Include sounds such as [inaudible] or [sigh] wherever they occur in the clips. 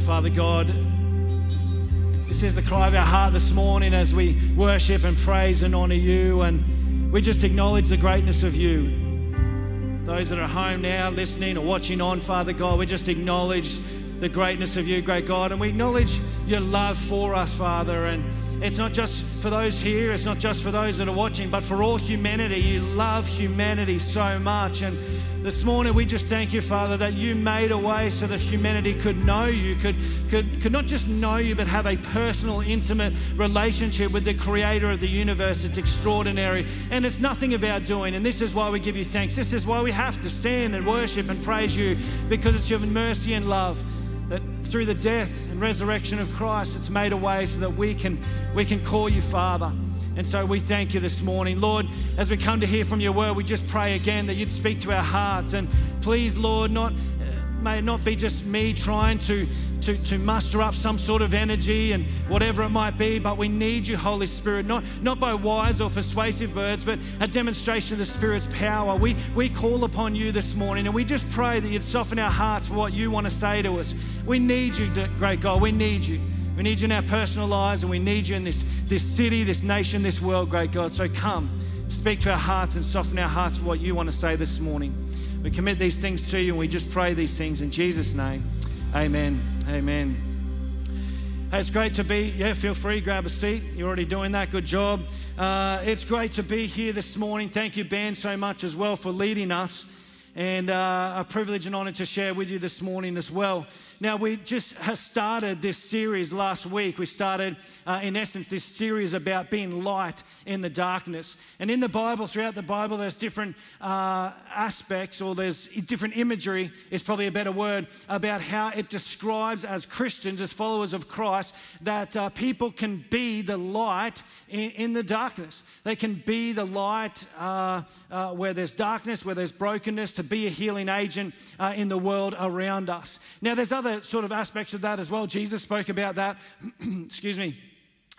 Father God, this is the cry of our heart this morning as we worship and praise and honor you. And we just acknowledge the greatness of you. Those that are home now, listening or watching on, Father God, we just acknowledge the greatness of you, great God. And we acknowledge your love for us, Father. And it's not just for those here, it's not just for those that are watching, but for all humanity. You love humanity so much. And this morning we just thank you, Father, that you made a way so that humanity could know you, could, could, could not just know you, but have a personal, intimate relationship with the creator of the universe. It's extraordinary. And it's nothing of our doing. And this is why we give you thanks. This is why we have to stand and worship and praise you, because it's your mercy and love that through the death and resurrection of Christ, it's made a way so that we can, we can call you Father. And so we thank you this morning. Lord, as we come to hear from your word, we just pray again that you'd speak to our hearts. And please, Lord, not uh, may it not be just me trying to, to, to muster up some sort of energy and whatever it might be, but we need you, Holy Spirit, not, not by wise or persuasive words, but a demonstration of the Spirit's power. We, we call upon you this morning and we just pray that you'd soften our hearts for what you want to say to us. We need you, great God. We need you. We need you in our personal lives and we need you in this, this city, this nation, this world, great God. So come, speak to our hearts and soften our hearts for what you want to say this morning. We commit these things to you and we just pray these things in Jesus' name. Amen. Amen. Hey, it's great to be. Yeah, feel free, grab a seat. You're already doing that. Good job. Uh, it's great to be here this morning. Thank you, Ben, so much as well for leading us. And uh, a privilege and honor to share with you this morning as well. Now, we just have started this series last week. We started, uh, in essence, this series about being light in the darkness. And in the Bible, throughout the Bible, there's different uh, aspects, or there's different imagery, is probably a better word, about how it describes as Christians, as followers of Christ, that uh, people can be the light in, in, the darkness. They can be the light uh, uh, where there's darkness, where there's brokenness, to be a healing agent uh, in the world around us. Now, there's other other sort of aspects of that as well. Jesus spoke about that. [clears throat] Excuse me.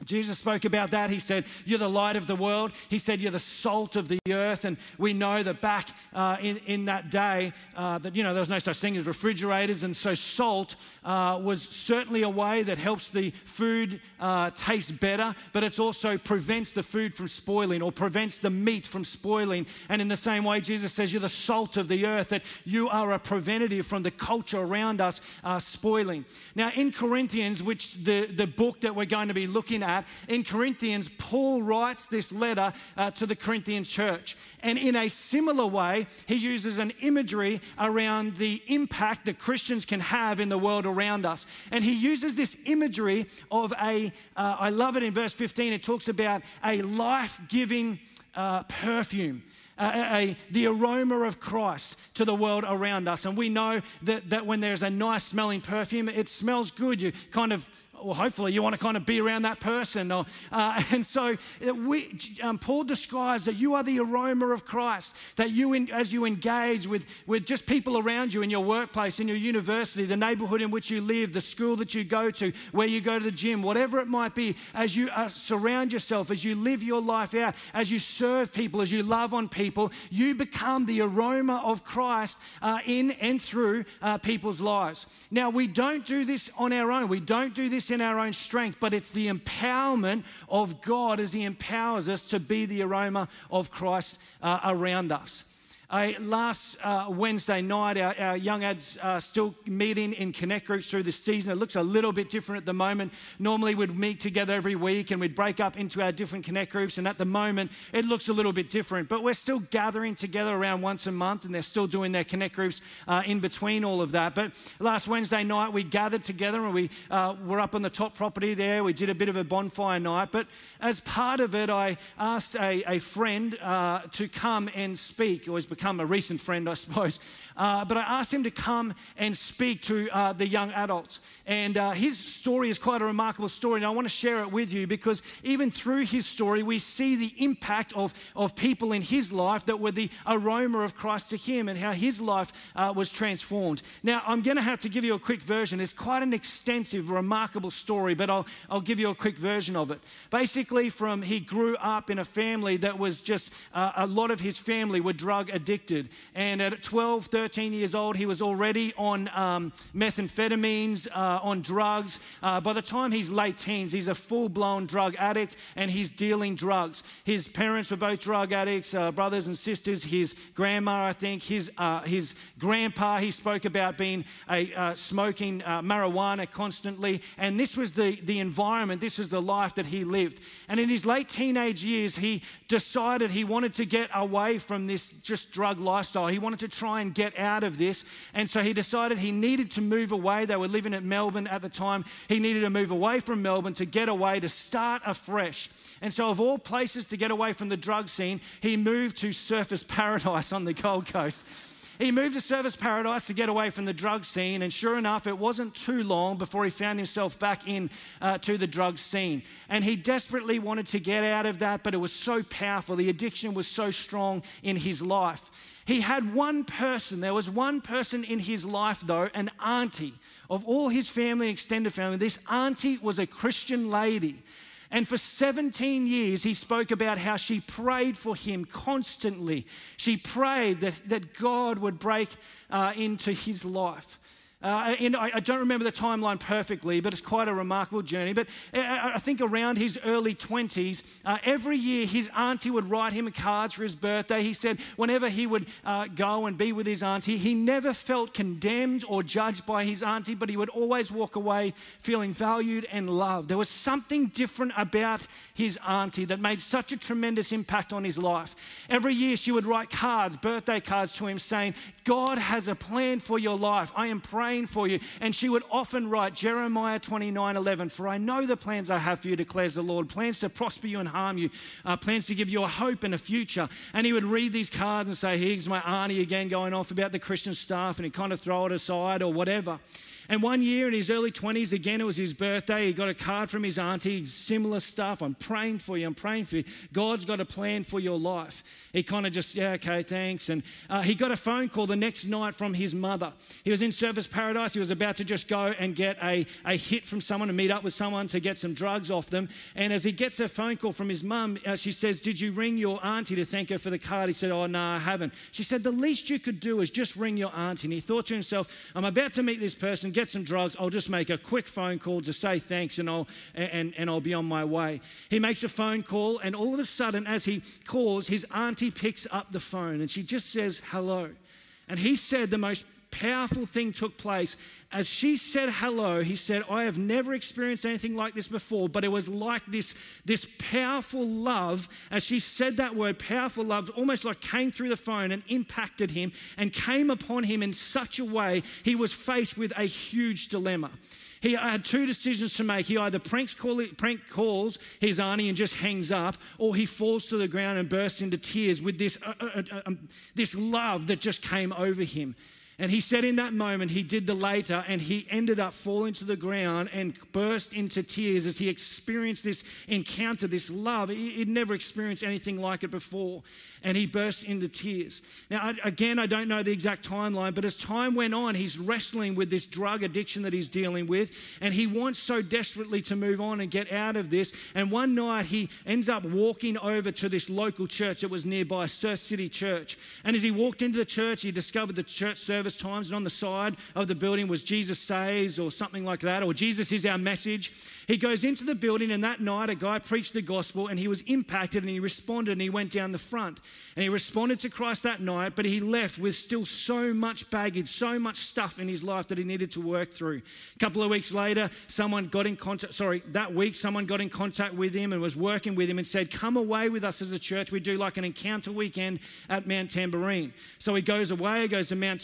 Jesus spoke about that. He said, You're the light of the world. He said, You're the salt of the earth. And we know that back uh, in, in that day, uh, that, you know, there was no such thing as refrigerators. And so salt uh, was certainly a way that helps the food uh, taste better, but it also prevents the food from spoiling or prevents the meat from spoiling. And in the same way, Jesus says, You're the salt of the earth, that you are a preventative from the culture around us uh, spoiling. Now, in Corinthians, which the, the book that we're going to be looking at, that, in Corinthians, Paul writes this letter uh, to the Corinthian church. And in a similar way, he uses an imagery around the impact that Christians can have in the world around us. And he uses this imagery of a. Uh, I love it in verse 15, it talks about a life giving uh, perfume. A, a, the aroma of Christ to the world around us. And we know that, that when there's a nice smelling perfume, it smells good. You kind of well, hopefully you want to kind of be around that person. Or, uh, [laughs] and so uh, we, um, Paul describes that you are the aroma of Christ, that you, in, as you engage with, with just people around you in your workplace, in your university, the neighborhood in which you live, the school that you go to, where you go to the gym, whatever it might be, as you uh, surround yourself, as you live your life out, as you serve people, as you love on people, you become the aroma of Christ uh, in and through uh, people's lives. Now, we don't do this on our own. We don't do this in our own strength, but it's the empowerment of God as He empowers us to be the aroma of Christ uh, around us. Uh, last uh, Wednesday night, our, our young ads are still meeting in connect groups through the season. It looks a little bit different at the moment. Normally, we'd meet together every week and we'd break up into our different connect groups. And at the moment, it looks a little bit different. But we're still gathering together around once a month and they're still doing their connect groups uh, in between all of that. But last Wednesday night, we gathered together and we uh, were up on the top property there. We did a bit of a bonfire night. But as part of it, I asked a, a friend uh, to come and speak. It was become a recent friend, I suppose. Uh, but I asked him to come and speak to uh, the young adults. And uh, his story is quite a remarkable story, and I want to share it with you because even through his story, we see the impact of, of people in his life that were the aroma of Christ to him and how his life uh, was transformed. Now, I'm going to have to give you a quick version. It's quite an extensive, remarkable story, but I'll, I'll give you a quick version of it. Basically, from he grew up in a family that was just uh, a lot of his family were drug addicted addicted. And at 12, 13 years old, he was already on um, methamphetamines, uh, on drugs. Uh, by the time he's late teens, he's a full blown drug addict and he's dealing drugs. His parents were both drug addicts, uh, brothers and sisters. His grandma, I think, his, uh, his grandpa, he spoke about being a, uh, smoking uh, marijuana constantly. And this was the, the environment, this was the life that he lived. And in his late teenage years, he decided he wanted to get away from this just drug lifestyle. He wanted to try and get out of this. And so he decided he needed to move away. They were living at Melbourne at the time. He needed to move away from Melbourne to get away, to start afresh. And so, of all places to get away from the drug scene, he moved to Surfers [laughs] Paradise on the Gold Coast. He moved to Surfers Paradise to get away from the drug scene, and sure enough, it wasn't too long before he found himself back in uh, to the drug scene. And he desperately wanted to get out of that, but it was so powerful. The addiction was so strong in his life. He had one person, there was one person in his life, though, an auntie of all his family and extended family. This auntie was a Christian lady. And for 17 years, he spoke about how she prayed for him constantly. She prayed that, that God would break uh, into his life. Uh, and I, I, don't remember the timeline perfectly, but it's quite a remarkable journey. But I, I think around his early 20s, uh, every year his auntie would write him cards for his birthday. He said whenever he would uh, go and be with his auntie, he never felt condemned or judged by his auntie, but he would always walk away feeling valued and loved. There was something different about his auntie that made such a tremendous impact on his life. Every year she would write cards, birthday cards to him saying, God has a plan for your life. I am praying for you. And she would often write Jeremiah 29 11, For I know the plans I have for you, declares the Lord plans to prosper you and harm you, uh, plans to give you a hope and a future. And he would read these cards and say, Here's my auntie again going off about the Christian stuff, and he'd kind of throw it aside or whatever. And one year in his early 20s, again, it was his birthday. He got a card from his auntie, similar stuff. I'm praying for you. I'm praying for you. God's got a plan for your life. He kind of just, yeah, okay, thanks. And uh, he got a phone call the next night from his mother. He was in Surfers Paradise. He was about to just go and get a, a hit from someone and meet up with someone to get some drugs off them. And as he gets a phone call from his mum, uh, she says, Did you ring your auntie to thank her for the card? He said, Oh, no, I haven't. She said, The least you could do is just ring your auntie. And he thought to himself, I'm about to meet this person, get some drugs. I'll just make a quick phone call to say thanks and I'll, and, and I'll be on my way. He makes a phone call, and all of a sudden, as he calls, his auntie picks up the phone and she just says hello. And he said the most powerful thing took place. As she said hello, he said, I have never experienced anything like this before, but it was like this, this powerful love. As she said that word, powerful love, almost like came through the phone and impacted him and came upon him in such a way he was faced with a huge dilemma. He had two decisions to make. He either pranks call, prank calls his auntie and just hangs up, or he falls to the ground and bursts into tears with this, uh, uh, uh, um, this love that just came over him. And he said in that moment, he did the later, and he ended up falling to the ground and burst into tears as he experienced this encounter, this love. He'd never experienced anything like it before. And he burst into tears. Now, again, I don't know the exact timeline, but as time went on, he's wrestling with this drug addiction that he's dealing with. And he wants so desperately to move on and get out of this. And one night, he ends up walking over to this local church that was nearby, Surf City Church. And as he walked into the church, he discovered the church service service times, and on the side of the building was Jesus Saves or something like that, or Jesus is our message. He goes into the building, and that night a guy preached the gospel, and he was impacted, and he responded, and he went down the front. And he responded to Christ that night, but he left with still so much baggage, so much stuff in his life that he needed to work through. A couple of weeks later, someone got in contact, sorry, that week, someone got in contact with him and was working with him and said, Come away with us as a church. We do like an encounter weekend at Mount Tamborine. So he goes away, goes to Mount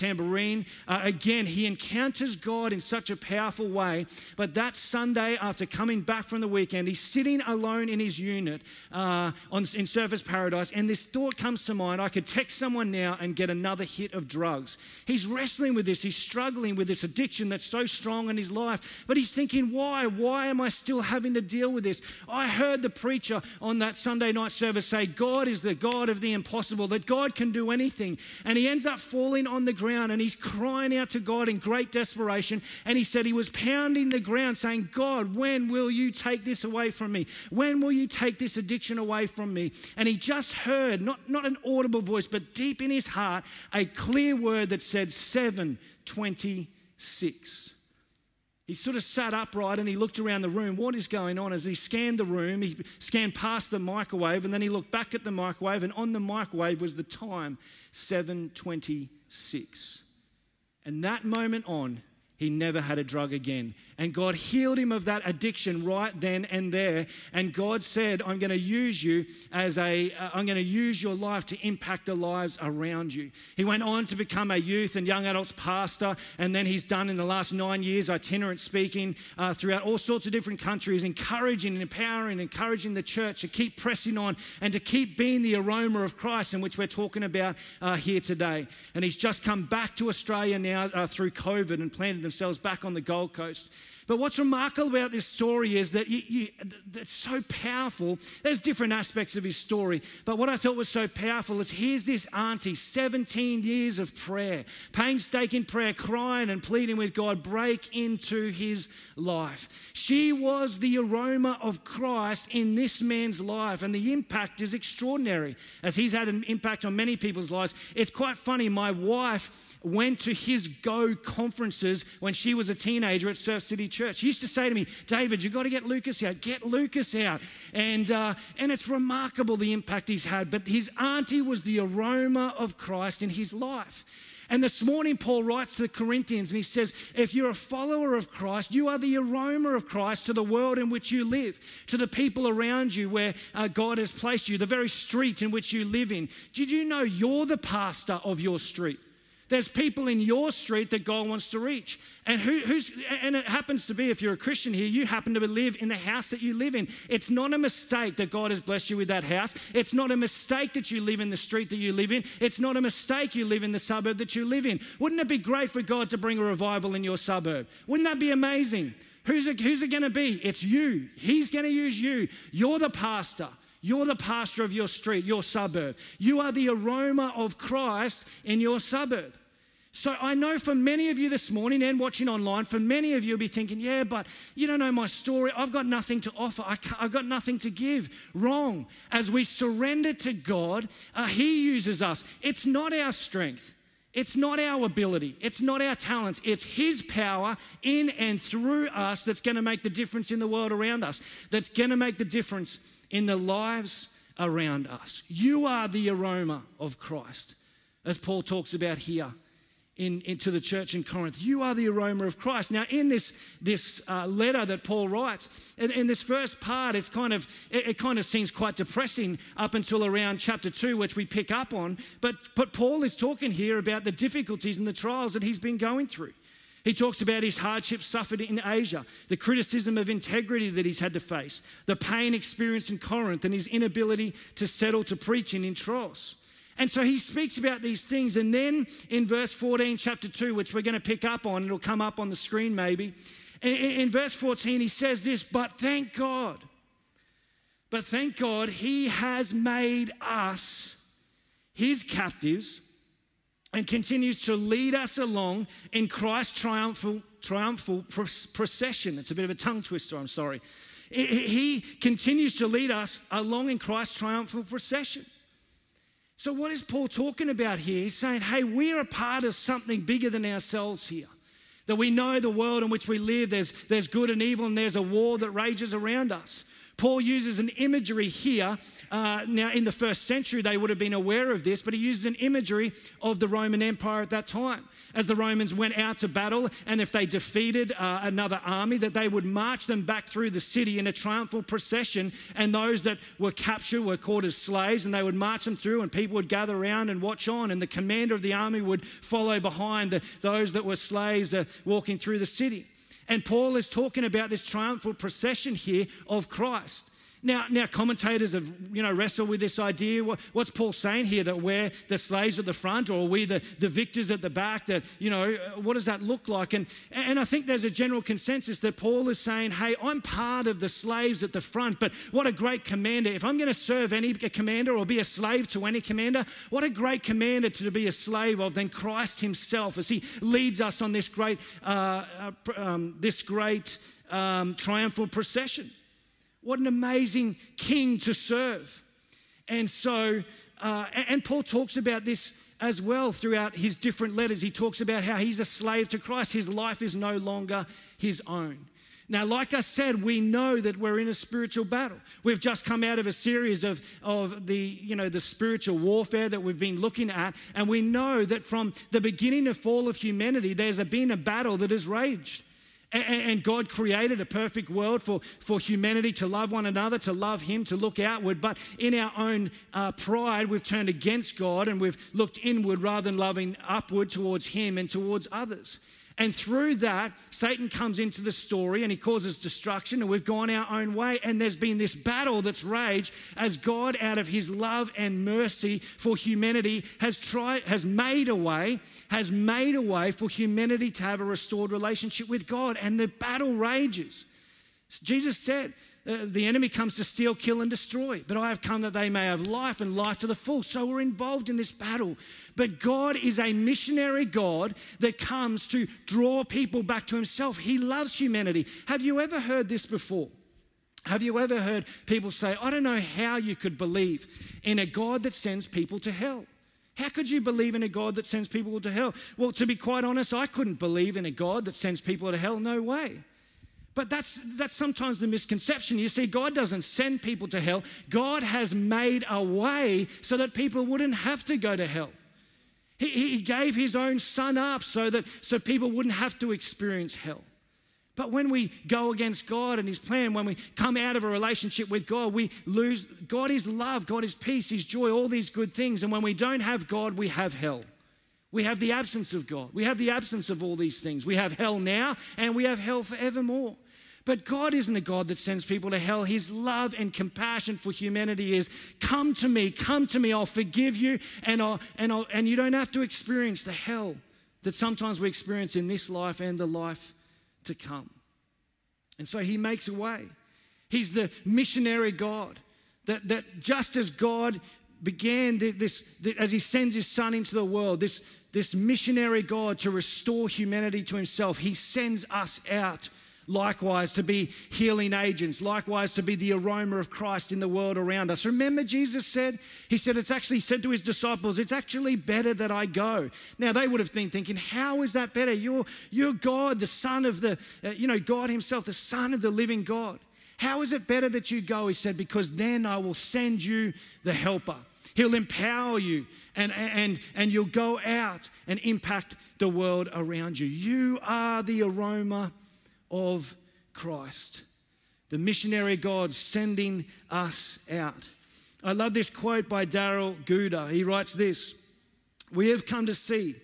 Uh, again, he encounters God in such a powerful way. But that Sunday, after coming back from the weekend, he's sitting alone in his unit uh, on, in Surfers Paradise, and this thought comes to mind I could text someone now and get another hit of drugs. He's wrestling with this, he's struggling with this addiction that's so strong in his life, but he's thinking, why? Why am I still having to deal with this? I heard the preacher on that Sunday night service say, God is the God of the impossible, that God can do anything. And he ends up falling on the ground and he's crying out to God in great desperation. And he said he was pounding the ground saying, God, when will you take this away from me? When will you take this addiction away from me? And he just heard, not, not an audible voice, but deep in his heart, a clear word that said 726. He sort of sat upright and he looked around the room. What is going on? As he scanned the room, he scanned past the microwave and then he looked back at the microwave, and on the microwave was the time 726. And that moment on, he never had a drug again. And God healed him of that addiction right then and there. And God said, I'm going to use you as a, uh, I'm going to use your life to impact the lives around you. He went on to become a youth and young adults pastor. And then he's done in the last nine years itinerant speaking uh, throughout all sorts of different countries, encouraging and empowering, encouraging the church to keep pressing on and to keep being the aroma of Christ, in which we're talking about uh, here today. And he's just come back to Australia now uh, through COVID and planted themselves back on the Gold Coast. But what's remarkable about this story is that you, you, it's so powerful. There's different aspects of his story, but what I thought was so powerful is here's this auntie, 17 years of prayer, painstaking prayer, crying and pleading with God, break into his life. She was the aroma of Christ in this man's life, and the impact is extraordinary as he's had an impact on many people's lives. It's quite funny. My wife went to his Go conferences when she was a teenager at Surf City Church. She used to say to me, David, you've got to get Lucas out, get Lucas out. And, uh, and it's remarkable the impact he's had. But his auntie was the aroma of Christ in his life. And this morning, Paul writes to the Corinthians and he says, If you're a follower of Christ, you are the aroma of Christ to the world in which you live, to the people around you where uh, God has placed you, the very street in which you live in. Did you know you're the pastor of your street? There's people in your street that God wants to reach. And who, who's and it happens to be if you're a Christian here, you happen to live in the house that you live in. It's not a mistake that God has blessed you with that house. It's not a mistake that you live in the street that you live in. It's not a mistake you live in the suburb that you live in. Wouldn't it be great for God to bring a revival in your suburb? Wouldn't that be amazing? Who's it, who's it going to be? It's you. He's going to use you. You're the pastor. You're the pastor of your street, your suburb. You are the aroma of Christ in your suburb. So I know for many of you this morning and watching online, for many of you will be thinking, yeah, but you don't know my story. I've got nothing to offer. I have got nothing to give. Wrong. As we surrender to God, uh, He uses us. It's not our strength. It's not our ability. It's not our talents. It's His power in and through us that's going to make the difference in the world around us, that's going to make the difference in the lives around us. You are the aroma of Christ, as Paul talks about here in, into the church in Corinth. You are the aroma of Christ. Now, in this, this uh, letter that Paul writes, in, in, this first part, it's kind of, it, it, kind of seems quite depressing up until around chapter 2, which we pick up on. But, but Paul is talking here about the difficulties and the trials that he's been going through. He talks about his hardships suffered in Asia, the criticism of integrity that he's had to face, the pain experienced in Corinth, and his inability to settle to preaching in Troas. And so he speaks about these things. And then in verse 14, chapter 2, which we're going to pick up on, it'll come up on the screen maybe. In, in verse 14, he says this, but thank God. But thank God, he has made us his captives and continues to lead us along in Christ's triumphal, triumphal procession. It's a bit of a tongue twister, I'm sorry. He continues to lead us along in Christ's triumphal procession. So, what is Paul talking about here? He's saying, hey, we're a part of something bigger than ourselves here. That we know the world in which we live, there's, there's good and evil, and there's a war that rages around us. Paul uses an imagery here. Uh, now, in the first century, they would have been aware of this, but he uses an imagery of the Roman Empire at that time. As the Romans went out to battle, and if they defeated uh, another army, that they would march them back through the city in a triumphal procession, and those that were captured were caught as slaves, and they would march them through, and people would gather around and watch on, and the commander of the army would follow behind the, those that were slaves uh, walking through the city. And Paul is talking about this triumphal procession here of Christ. Now, now commentators have you know wrestled with this idea. What's Paul saying here? That we're the slaves at the front, or are we the, the victors at the back? That you know, what does that look like? And and I think there's a general consensus that Paul is saying, hey, I'm part of the slaves at the front, but what a great commander! If I'm going to serve any commander or be a slave to any commander, what a great commander to be a slave of than Christ Himself as He leads us on this great uh, uh um, this great um, triumphal procession. What an amazing king to serve. And so, uh, and Paul talks about this as well throughout his different letters. He talks about how he's a slave to Christ, his life is no longer his own. Now, like I said, we know that we're in a spiritual battle. We've just come out of a series of, of the, you know, the spiritual warfare that we've been looking at, and we know that from the beginning of fall of humanity, there's been a battle that has raged. And God created a perfect world for, for humanity to love one another, to love Him, to look outward. But in our own uh, pride, we've turned against God and we've looked inward rather than loving upward towards Him and towards others. And through that, Satan comes into the story and he causes destruction, and we've gone our own way. And there's been this battle that's raged as God, out of his love and mercy for humanity, has tried, has made a way, has made a way for humanity to have a restored relationship with God. And the battle rages. Jesus said, uh, the enemy comes to steal, kill, and destroy. But I have come that they may have life and life to the full. So we're involved in this battle. But God is a missionary God that comes to draw people back to Himself. He loves humanity. Have you ever heard this before? Have you ever heard people say, I don't know how you could believe in a God that sends people to hell? How could you believe in a God that sends people to hell? Well, to be quite honest, I couldn't believe in a God that sends people to hell. No way. But that's, that's sometimes the misconception. You see, God doesn't send people to hell, God has made a way so that people wouldn't have to go to hell. He, he gave his own son up so that so people wouldn't have to experience hell. But when we go against God and His plan, when we come out of a relationship with God, we lose. God is love, God is peace, His joy, all these good things. And when we don't have God, we have hell. We have the absence of God. We have the absence of all these things. We have hell now and we have hell forevermore. But God isn't a God that sends people to hell. His love and compassion for humanity is come to me, come to me, I'll forgive you, and, I'll, and, I'll, and you don't have to experience the hell that sometimes we experience in this life and the life to come. And so He makes a way. He's the missionary God that, that just as God began this, as He sends His Son into the world, this, this missionary God to restore humanity to Himself, He sends us out likewise to be healing agents, likewise to be the aroma of Christ in the world around us. Remember, Jesus said, He said, it's actually said to His disciples, it's actually better that I go. Now, they would have been thinking, how is that better? You're, you're God, the Son of the, uh, you know, God Himself, the Son of the living God. How is it better that you go? He said, because then I will send you the helper. He'll empower you and, and, and you'll go out and impact the world around you. You are the aroma of Christ. The missionary God sending us out. I love this quote by Darrell Guder. He writes this We have come to see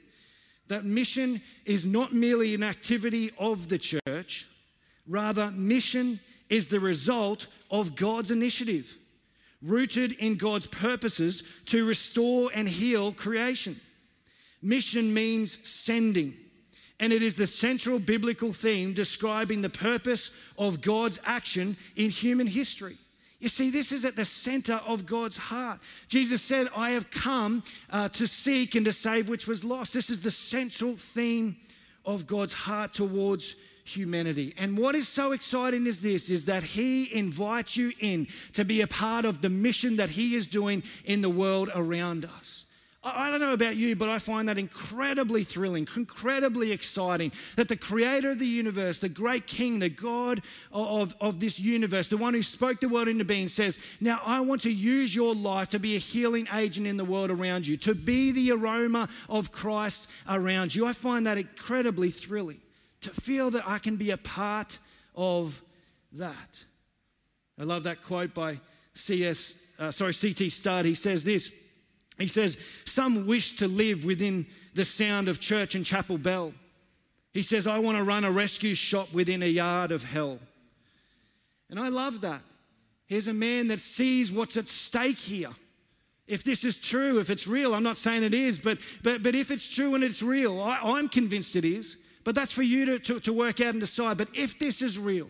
that mission is not merely an activity of the church, rather, mission is the result of God's initiative, rooted in God's purposes to restore and heal creation. Mission means sending and it is the central biblical theme describing the purpose of God's action in human history. You see, this is at the center of God's heart. Jesus said, I have come uh, to seek and to save which was lost. This is the central theme of God's heart towards humanity. And what is so exciting is this is that he invites you in to be a part of the mission that he is doing in the world around us. I don't know about you, but I find that incredibly thrilling, incredibly exciting that the creator of the universe, the great king, the God of, of this universe, the one who spoke the world into being, says, Now I want to use your life to be a healing agent in the world around you, to be the aroma of Christ around you. I find that incredibly thrilling to feel that I can be a part of that. I love that quote by C.S. Uh, sorry, C.T. Studd. He says this. He says, Some wish to live within the sound of church and chapel bell. He says, I want to run a rescue shop within a yard of hell. And I love that Here's a man that sees what's at stake here. If this is true, if it's real, I'm not saying it is, but, but, but if it's true and it's real, I, I'm convinced it is. But that's for you to, to, to work out and decide. But if this is real,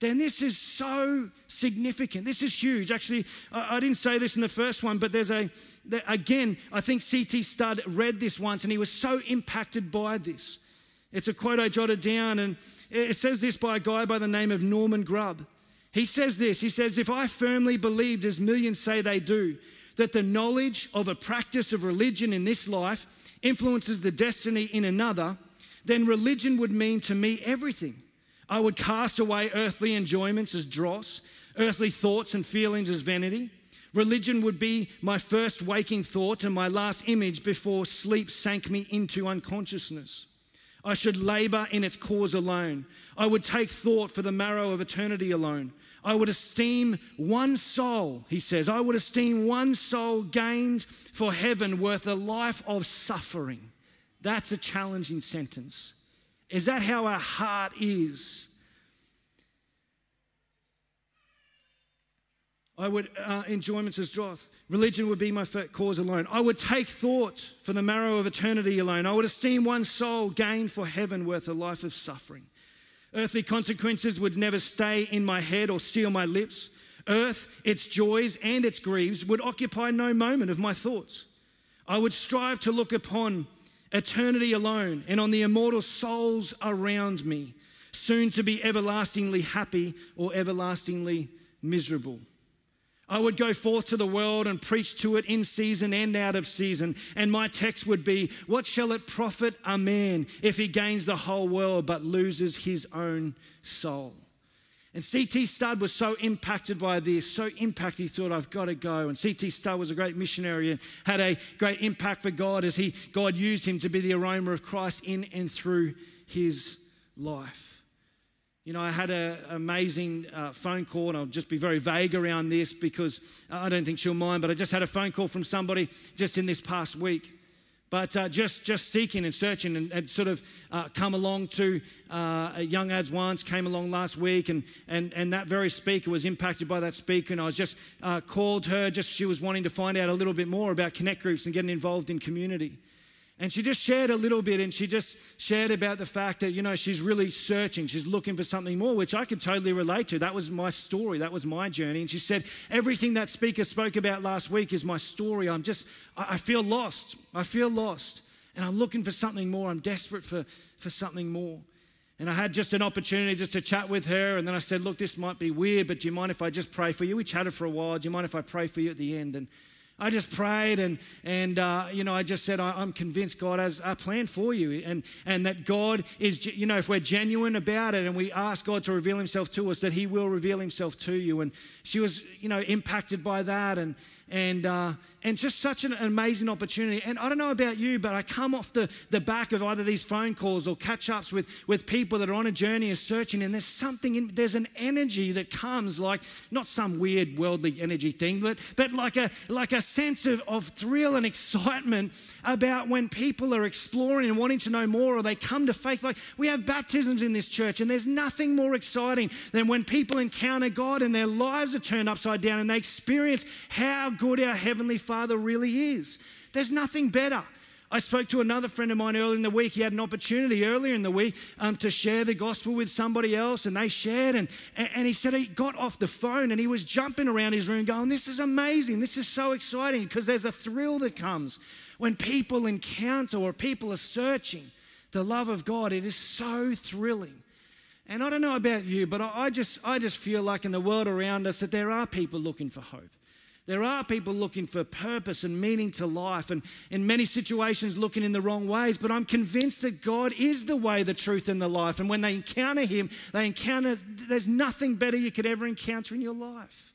then this is so significant. This is huge. Actually, I, I didn't say this in the first one, but there's a, there, again, I think C.T. Studd read this once and he was so impacted by this. It's a quote I jotted down, and it says this by a guy by the name of Norman Grubb. He says this He says, If I firmly believed, as millions say they do, that the knowledge of a practice of religion in this life influences the destiny in another, then religion would mean to me everything. I would cast away earthly enjoyments as dross, earthly thoughts and feelings as vanity. Religion would be my first waking thought and my last image before sleep sank me into unconsciousness. I should labor in its cause alone. I would take thought for the marrow of eternity alone. I would esteem one soul, he says, I would esteem one soul gained for heaven worth a life of suffering. That's a challenging sentence. Is that how our heart is? I would, uh, enjoyments as dross. Religion would be my cause alone. I would take thought for the marrow of eternity alone. I would esteem one soul gained for heaven worth a life of suffering. Earthly consequences would never stay in my head or seal my lips. Earth, its joys and its griefs would occupy no moment of my thoughts. I would strive to look upon eternity alone and on the immortal souls around me, soon to be everlastingly happy or everlastingly miserable. I would go forth to the world and preach to it in season and out of season. And my text would be What shall it profit a man if he gains the whole world but loses his own soul? And C.T. Studd was so impacted by this, so impacted, he thought, I've got to go. And C.T. Studd was a great missionary and had a great impact for God as he, God used him to be the aroma of Christ in and through his life. You know, I had an amazing uh, phone call, and I'll just be very vague around this because I don't think she'll mind, but I just had a phone call from somebody just in this past week. But uh, just, just seeking and searching and, and sort of uh, come along to uh, Young Ads Once, came along last week, and, and, and that very speaker was impacted by that speaker. And I was just uh, called her, just she was wanting to find out a little bit more about connect groups and getting involved in community. And she just shared a little bit and she just shared about the fact that, you know, she's really searching. She's looking for something more, which I could totally relate to. That was my story. That was my journey. And she said, everything that speaker spoke about last week is my story. I'm just, I feel lost. I feel lost. And I'm looking for something more. I'm desperate for, for something more. And I had just an opportunity just to chat with her. And then I said, look, this might be weird, but do you mind if I just pray for you? We chatted for a while. Do you mind if I pray for you at the end? And I just prayed and, and uh, you know, I just said, I, am convinced God has a plan for you and, and that God is, you know, if we're genuine about it and we ask God to reveal himself to us, that he will reveal himself to you. And she was, you know, impacted by that and, and, uh, and just such an amazing opportunity. And I don't know about you, but I come off the, the back of either these phone calls or catch ups with, with people that are on a journey and searching, and there's something, in, there's an energy that comes like not some weird worldly energy thing, but, but like, a, like a sense of, of thrill and excitement about when people are exploring and wanting to know more or they come to faith. Like we have baptisms in this church, and there's nothing more exciting than when people encounter God and their lives are turned upside down and they experience how good our Heavenly Father really is. There's nothing better. I spoke to another friend of mine earlier in the week. He had an opportunity earlier in the week um, to share the gospel with somebody else, and they shared. And, and he said he got off the phone and he was jumping around his room, going, This is amazing. This is so exciting because there's a thrill that comes when people encounter or people are searching the love of God. It is so thrilling. And I don't know about you, but I just, I just feel like in the world around us that there are people looking for hope. There are people looking for purpose and meaning to life, and in many situations looking in the wrong ways. But I'm convinced that God is the way, the truth, and the life. And when they encounter Him, they encounter, there's nothing better you could ever encounter in your life.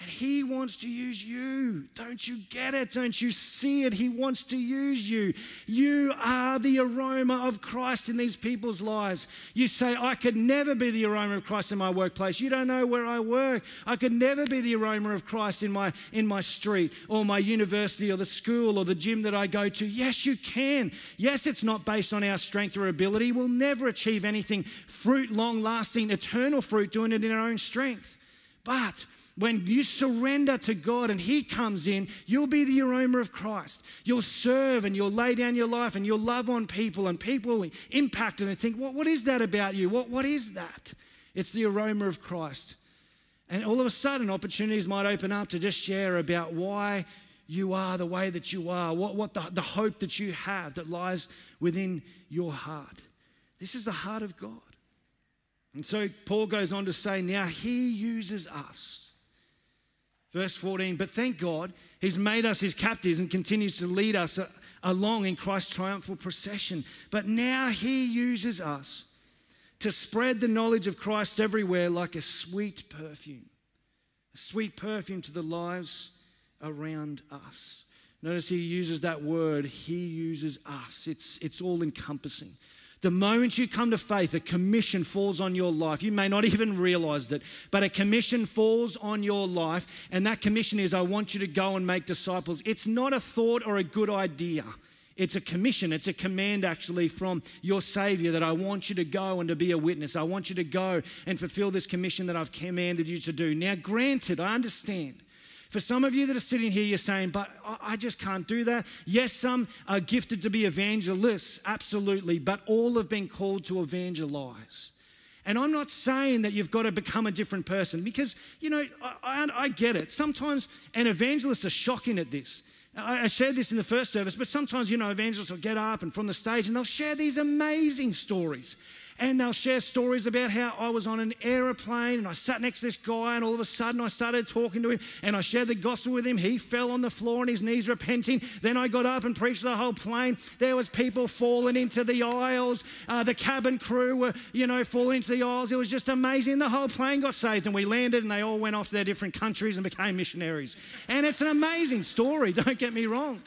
And He wants to use you. Don't you get it? Don't you see it? He wants to use you. You are the aroma of Christ in these people's lives. You say, I could never be the aroma of Christ in my workplace. You don't know where I work. I could never be the aroma of Christ in my, in my street or my university or the school or the gym that I go to. Yes, you can. Yes, it's not based on our strength or ability. We'll never achieve anything fruit, long lasting, eternal fruit doing it in our own strength. But when you surrender to God and He comes in, you'll be the aroma of Christ. You'll serve and you'll lay down your life and you'll love on people, and people will impact and they think, what, what is that about you? What, what is that? It's the aroma of Christ. And all of a sudden, opportunities might open up to just share about why you are the way that you are, what, what the, the hope that you have that lies within your heart. This is the heart of God. And so Paul goes on to say, now he uses us. Verse 14, but thank God he's made us his captives and continues to lead us uh, along in Christ's triumphal procession. But now he uses us to spread the knowledge of Christ everywhere like a sweet perfume, a sweet perfume to the lives around us. Notice he uses that word, he uses us. It's, it's all encompassing. The moment you come to faith, a commission falls on your life. You may not [laughs] even realize it, but a commission falls on your life, and that commission is I want you to go and make disciples. It's not a thought or a good idea. It's a commission, it's a command actually from your Savior that I want you to go and to be a witness. I want you to go and fulfill this commission that I've commanded you to do. Now, granted, I understand. For some of you that are sitting here, you're saying, but I just can't do that. Yes, some are gifted to be evangelists, absolutely, but all have been called to evangelize. And I'm not saying that you've got to become a different person because, you know, I, I, I get it. Sometimes, and evangelists are shocking at this. I shared this in the first service, but sometimes, you know, evangelists will get up and from the stage and they'll share these amazing stories and they'll share stories about how I was on an aeroplane and I sat next to this guy, and all of a sudden I started talking to him and I shared the gospel with him. He fell on the floor on his knees repenting. Then I got up and preached the whole plane. There was people falling into the aisles. Uh, the cabin crew were, you know, falling into the aisles. It was just amazing. The whole plane got saved, and we landed, and they all went off to their different countries and became missionaries. And it's an amazing story. [laughs] Don't get me wrong.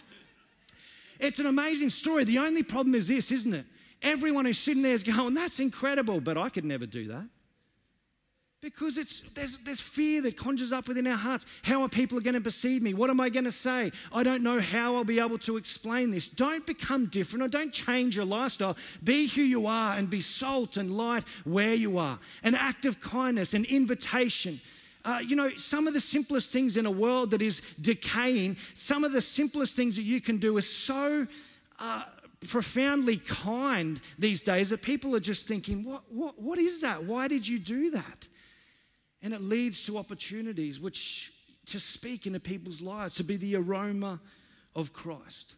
It's an amazing story. The only problem is this, isn't it? Everyone who's sitting there is going, That's incredible, but I could never do that. Because it's, there's, there's fear that conjures up within our hearts. How are people going to perceive me? What am I going to say? I don't know how I'll be able to explain this. Don't become different or don't change your lifestyle. Be who you are and be salt and light where you are. An act of kindness, an invitation. Uh, you know, some of the simplest things in a world that is decaying, some of the simplest things that you can do is so uh, profoundly kind these days that people are just thinking, what, what, what is that? Why did you do that? And it leads to opportunities which to speak into people's lives, to be the aroma of Christ.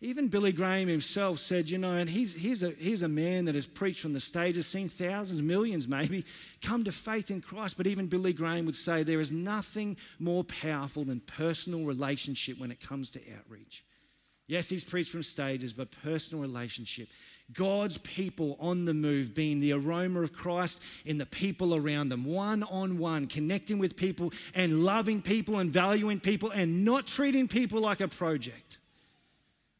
Even Billy Graham himself said, you know, and he's, he's, a, he's a man that has preached from the stage, has seen thousands, millions maybe, come to faith in Christ. But even Billy Graham would say there is nothing more powerful than personal relationship when it comes to outreach. Yes, he's preached from stages, but personal relationship. God's people on the move, being the aroma of Christ in the people around them, one on one, connecting with people and loving people and valuing people and not treating people like a project,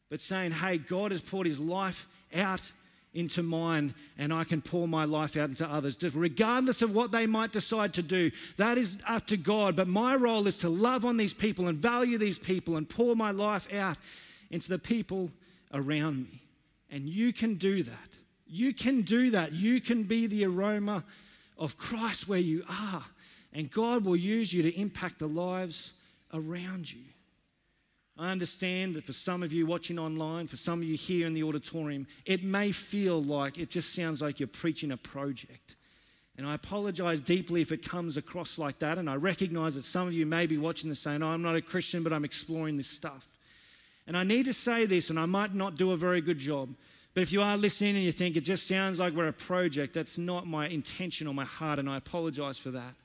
but saying, hey, God has poured his life out into mine and I can pour my life out into others, regardless of what they might decide to do. That is up to God. But my role is to love on these people and value these people and pour my life out into the people around me. And you can do that. You can do that. You can be the aroma of Christ where you are. And God will use you to impact the lives around you. I understand that for some of you watching online, for some of you here in the auditorium, it may feel like it just sounds like you're preaching a project. And I apologize deeply if it comes across like that. And I recognize that some of you may be watching this saying, oh, I'm not a Christian, but I'm exploring this stuff. And I need to say this, and I might not do a very good job, but if you are listening and you think it just sounds like we're a project, that's not my intention or my heart, and I apologize for that.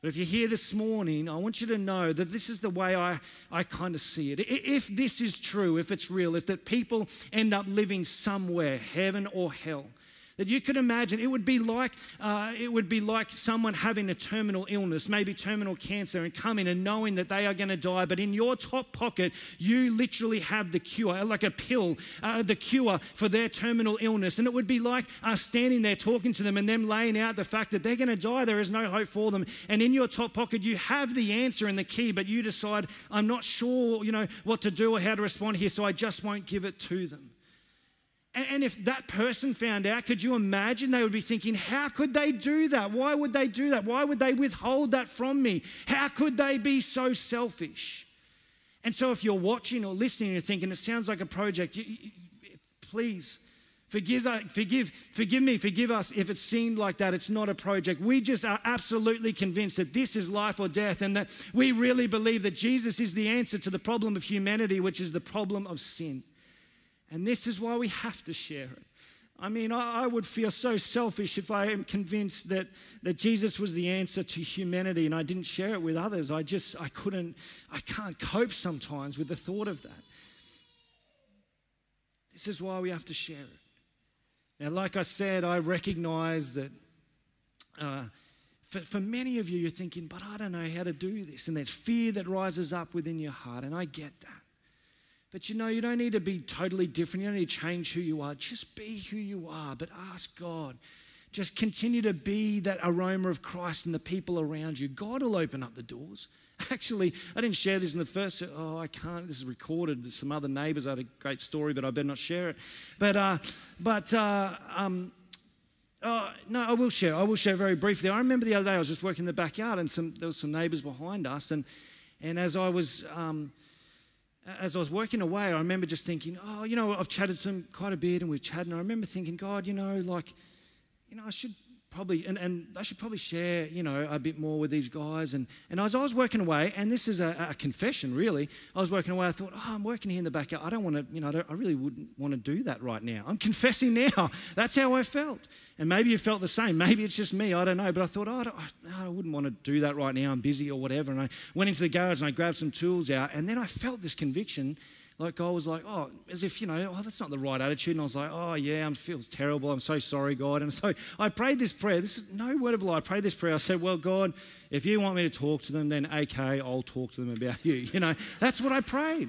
But if you're here this morning, I want you to know that this is the way I, I kind of see it. If this is true, if it's real, if that people end up living somewhere, heaven or hell, that you could imagine it would be like uh, it would be like someone having a terminal illness maybe terminal cancer and coming and knowing that they are going to die but in your top pocket you literally have the cure like a pill uh, the cure for their terminal illness. And it would be like uh, standing there talking to them and them laying out the fact that they're going to die there is no hope for them. And in your top pocket you have the answer and the key but you decide i'm not sure you know what to do or how to respond here so i just won't give it to them And if that person found out, could you imagine they would be thinking, How could they do that? Why would they do that? Why would they withhold that from me? How could they be so selfish? And so, if you're watching or listening and you're thinking, It sounds like a project, you, you, please forgive, uh, forgive, forgive me, forgive us if it seemed like that. It's not a project. We just are absolutely convinced that this is life or death and that we really believe that Jesus is the answer to the problem of humanity, which is the problem of sin. And this is why we have to share it. I mean, I, would feel so selfish if I am convinced that, that Jesus was the answer to humanity and I didn't share it with others. I just, I couldn't, I can't cope sometimes with the thought of that. This is why we have to share it. Now, like I said, I recognize that uh, for, for many of you, you're thinking, but I don't know how to do this. And there's fear that rises up within your heart, and I get that. But you know, you don't need to be totally different. You don't need to change who you are. Just be who you are, but ask God. Just continue to be that aroma of Christ in the people around you. God will open up the doors. [laughs] Actually, I didn't share this in the first. Oh, I can't. This is recorded. There's some other neighbors had a great story, but I better not share it. But, uh, but uh, um, uh, no, I will share. I will share very briefly. I remember the other day I was just working in the backyard, and some, there was some neighbors behind us, and and as I was um, as I was working away, I remember just thinking, oh, you know, I've chatted to them quite a bit and we've chatted. And I remember thinking, God, you know, like, you know, I should probably, and, and I should probably share, you know, a bit more with these guys. And, and as I was working away, and this is a, a confession really, I was working away, I thought, oh, I'm working here in the backyard. I don't want to, you know, I, I really wouldn't want to do that right now. I'm confessing now. [laughs] That's how I felt. And maybe you felt the same. Maybe it's just me. I don't know. But I thought, oh, I, I wouldn't want to do that right now. I'm busy or whatever. And I went into the garage and I grabbed some tools out. And then I felt this conviction like I was like, oh, as if, you know, oh, that's not the right attitude. And I was like, oh, yeah, I'm feels terrible. I'm so sorry, God. And so I prayed this prayer. This is no word of lie. I prayed this prayer. I said, well, God, if you want me to talk to them, then okay, I'll talk to them about [laughs] you. You know, that's what I prayed.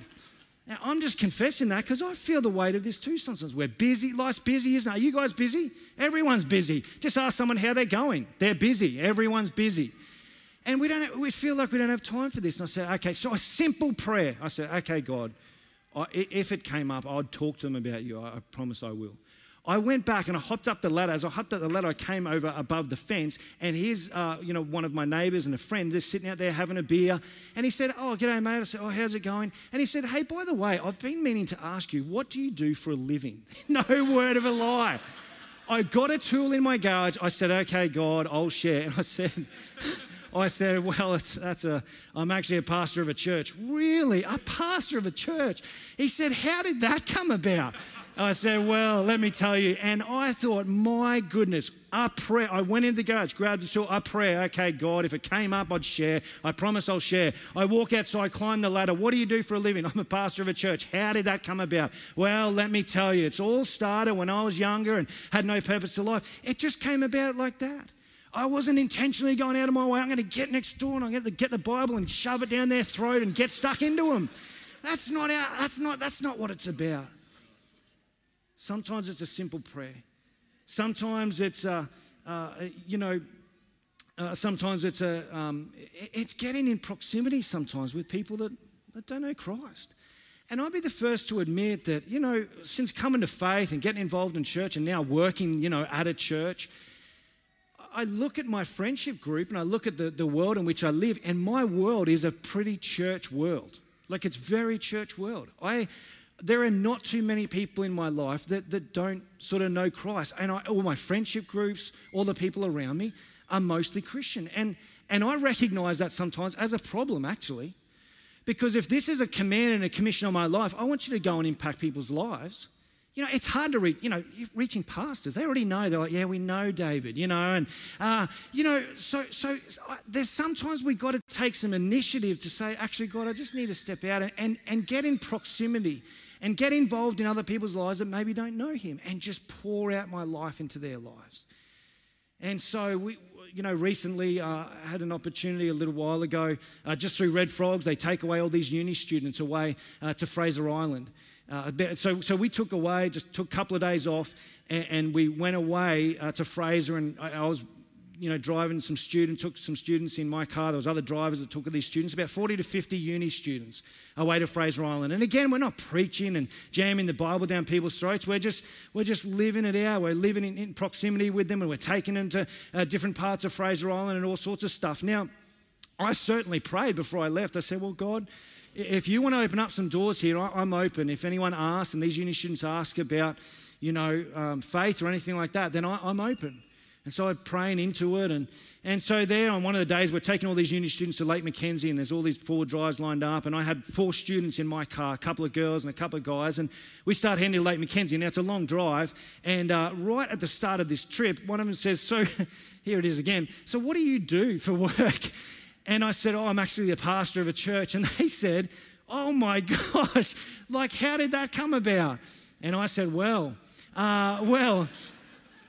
Now, I'm just confessing that because I feel the weight of this too sometimes. We're busy. Life's busy, isn't it? Are you guys busy? Everyone's busy. Just ask someone how they're going. They're busy. Everyone's busy. And we, don't, we feel like we don't have time for this. And I said, okay, so a simple prayer. I said, okay, God, if it came up, I'd talk to them about you. I promise I will. I went back and I hopped up the ladder. As I hopped up the ladder, I came over above the fence, and here's, uh, you know, one of my neighbours and a friend just sitting out there having a beer. And he said, "Oh, g'day, mate." I said, "Oh, how's it going?" And he said, "Hey, by the way, I've been meaning to ask you, what do you do for a living?" [laughs] no word of a lie. I got a tool in my garage. I said, "Okay, God, I'll share." And I said. [laughs] I said, Well, that's a, I'm actually a pastor of a church. Really? A pastor of a church? He said, How did that come about? I said, Well, let me tell you. And I thought, My goodness, I pray. I went into the garage, grabbed the tool, I pray, okay, God, if it came up, I'd share. I promise I'll share. I walk outside, climb the ladder. What do you do for a living? [laughs] I'm a pastor of a church. How did that come about? Well, let me tell you, it's all started when I was younger and had no purpose to life. It just came about like that. I wasn't intentionally going out of my way. I'm going to get next door and I'm going to get the Bible and shove it down their throat and get stuck into them. That's not, our, that's not, that's not what it's about. Sometimes it's a simple prayer. Sometimes it's, a, uh, you know, uh, sometimes it's a, um, it's getting in proximity sometimes with people that, that don't know Christ. And I'd be the first to admit that, you know, since coming to faith and getting involved in church and now working, you know, at a church, I look at my friendship group and I look at the, the world in which I live, and my world is a pretty church world. Like it's very church world. I there are not too many people in my life that, that don't sort of know Christ. And I, all my friendship groups, all the people around me are mostly Christian. And, and I recognize that sometimes as a problem, actually. Because if this is a command and a commission on my life, I want you to go and impact people's lives. You know, it's hard to reach, you know, reaching pastors. They already know. They're like, yeah, we know David, you know. And, uh, you know, so, so there's sometimes we've got to take some initiative to say, actually, God, I just need to step out and, and, and get in proximity and get involved in other people's lives that maybe don't know him and just pour out my life into their lives. And so we, you know, recently uh, had an opportunity a little while ago, uh, just through Red Frogs, they take away all these uni students away uh, to Fraser Island. Uh, so, so we took away, just took a couple of days off, and, and we went away uh, to Fraser, and I, I, was you know, driving some students, took some students in my car. There was other drivers that took these students, about 40 to 50 uni students away to Fraser Island. And again, we're not preaching and jamming the Bible down people's throats. We're just, we're just living it out. We're living in, in proximity with them and we're taking them to uh, different parts of Fraser Island and all sorts of stuff. Now, I certainly prayed before I left. I said, well, God, if you want to open up some doors here, I'm open. If anyone asks, and these uni students ask about, you know, um, faith or anything like that, then I, I'm open. And so I'm praying into it. And, and so there on one of the days, we're taking all these uni students to Lake McKenzie, and there's all these four drives lined up. And I had four students in my car, a couple of girls and a couple of guys. And we start heading to Lake McKenzie. Now, it's a long drive. And uh, right at the start of this trip, one of them says, So [laughs] here it is again. So, what do you do for work? [laughs] And I said, Oh, I'm actually the pastor of a church. And [laughs] they said, Oh my [laughs] gosh, like, how did that come about? And I said, Well, uh, well,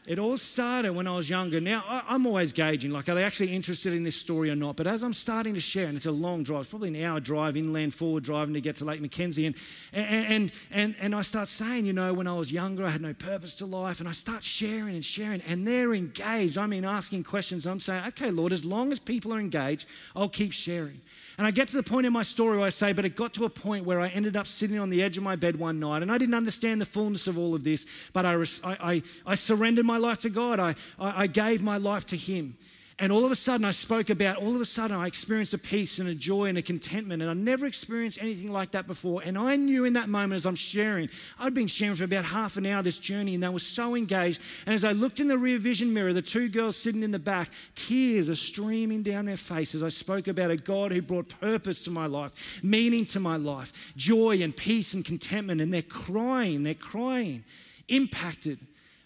it all started when I was younger. Now, I'm always gauging, like, are they actually interested in this story or not? But as I'm starting to share, and it's a long drive, it's probably an hour drive, inland forward driving to get to Lake McKenzie, and, and, and, and I start saying, you know, when I was younger, I had no purpose to life, and I start sharing and sharing, and they're engaged. I mean, asking questions. I'm saying, okay, Lord, as long as people are engaged, I'll keep sharing. And I get to the point in my story where I say, but it got to a point where I ended up sitting on the edge of my bed one night, and I didn't understand the fullness of all of this, but I, I, I surrendered my life to God. I, I, I gave my life to Him. And all of a sudden, I spoke about, all of a sudden, I experienced a peace and a joy and a contentment. And I never experienced anything like that before. And I knew in that moment as I'm sharing, I'd been sharing for about half an hour this journey, and they were so engaged. And as I looked in the rear vision mirror, the two girls sitting in the back, tears are streaming down their faces. I spoke about a God who brought purpose to my life, meaning to my life, joy and peace and contentment. And they're crying, they're crying, impacted.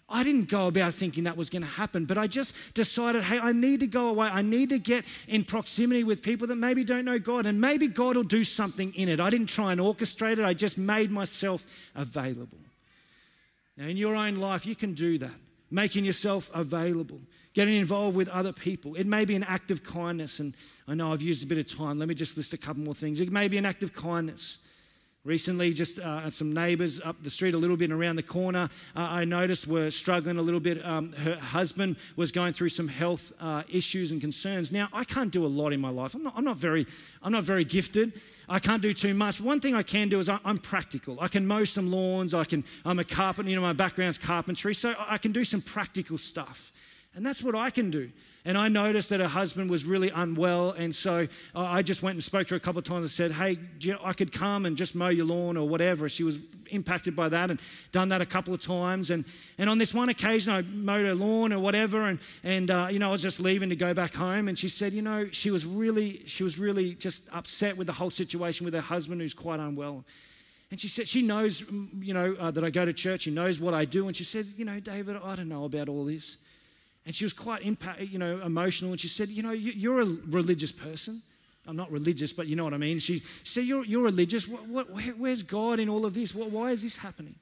I didn't go about thinking that was going to happen, but I just decided, hey, I need to go away. I need to get in proximity with people that maybe don't know God, and maybe God will do something in it. I didn't try and orchestrate it, I just made myself available. Now, in your own life, you can do that, making yourself available, getting involved with other people. It may be an act of kindness, and I know I've used a bit of time. Let me just list a couple more things. It may be an act of kindness. Recently, just uh, some neighbours up the street a little bit around the corner, uh, I noticed were struggling a little bit. Um, her husband was going through some health uh, issues and concerns. Now, I can't do a lot in my life. I'm not, I'm not, very, I'm not very gifted. I can't do too much. One thing I can do is I, am practical. I can mow some lawns. I can, I'm a carpenter. You know, my background's carpentry, so I can do some practical stuff. And that's what I can do. And I noticed that her husband was really unwell. And so I just went and spoke to her a couple of times and said, Hey, I could come and just mow your lawn or whatever. She was impacted by that and done that a couple of times. And, and on this one occasion, I mowed her lawn or whatever. And, and uh, you know, I was just leaving to go back home. And she said, You know, she was really, she was really just upset with the whole situation with her husband who's quite unwell. And she said, she knows, you know, uh, that I go to church. She knows what I do. And she said, you know, David, I don't know about all this. And she was quite impact, you know, emotional. And she said, You know, you're a religious person. I'm not religious, but you know what I mean. She said, You're, you're religious. What, what, where, where's God in all of this? What, why is this happening?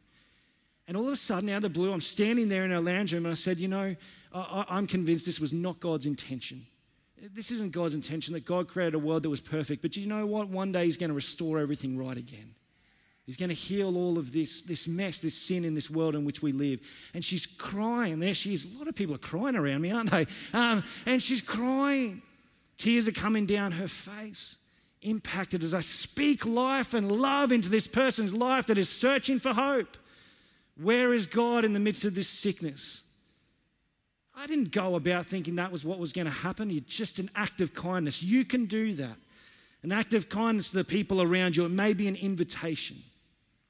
And all of a sudden, out of the blue, I'm standing there in our lounge room and I said, You know, I, I'm convinced this was not God's intention. This isn't God's intention that God created a world that was perfect. But you know what? One day He's going to restore everything right again. He's going to heal all of this, this mess, this sin in this world in which we live. And she's crying. There she is. A lot of people are crying around me, aren't they? Um, and she's crying. Tears are coming down her face. Impacted as I speak life and love into this person's life that is searching for hope. Where is God in the midst of this sickness? I didn't go about thinking that was what was going to happen. It's just an act of kindness. You can do that. An act of kindness to the people around you. It may be an invitation.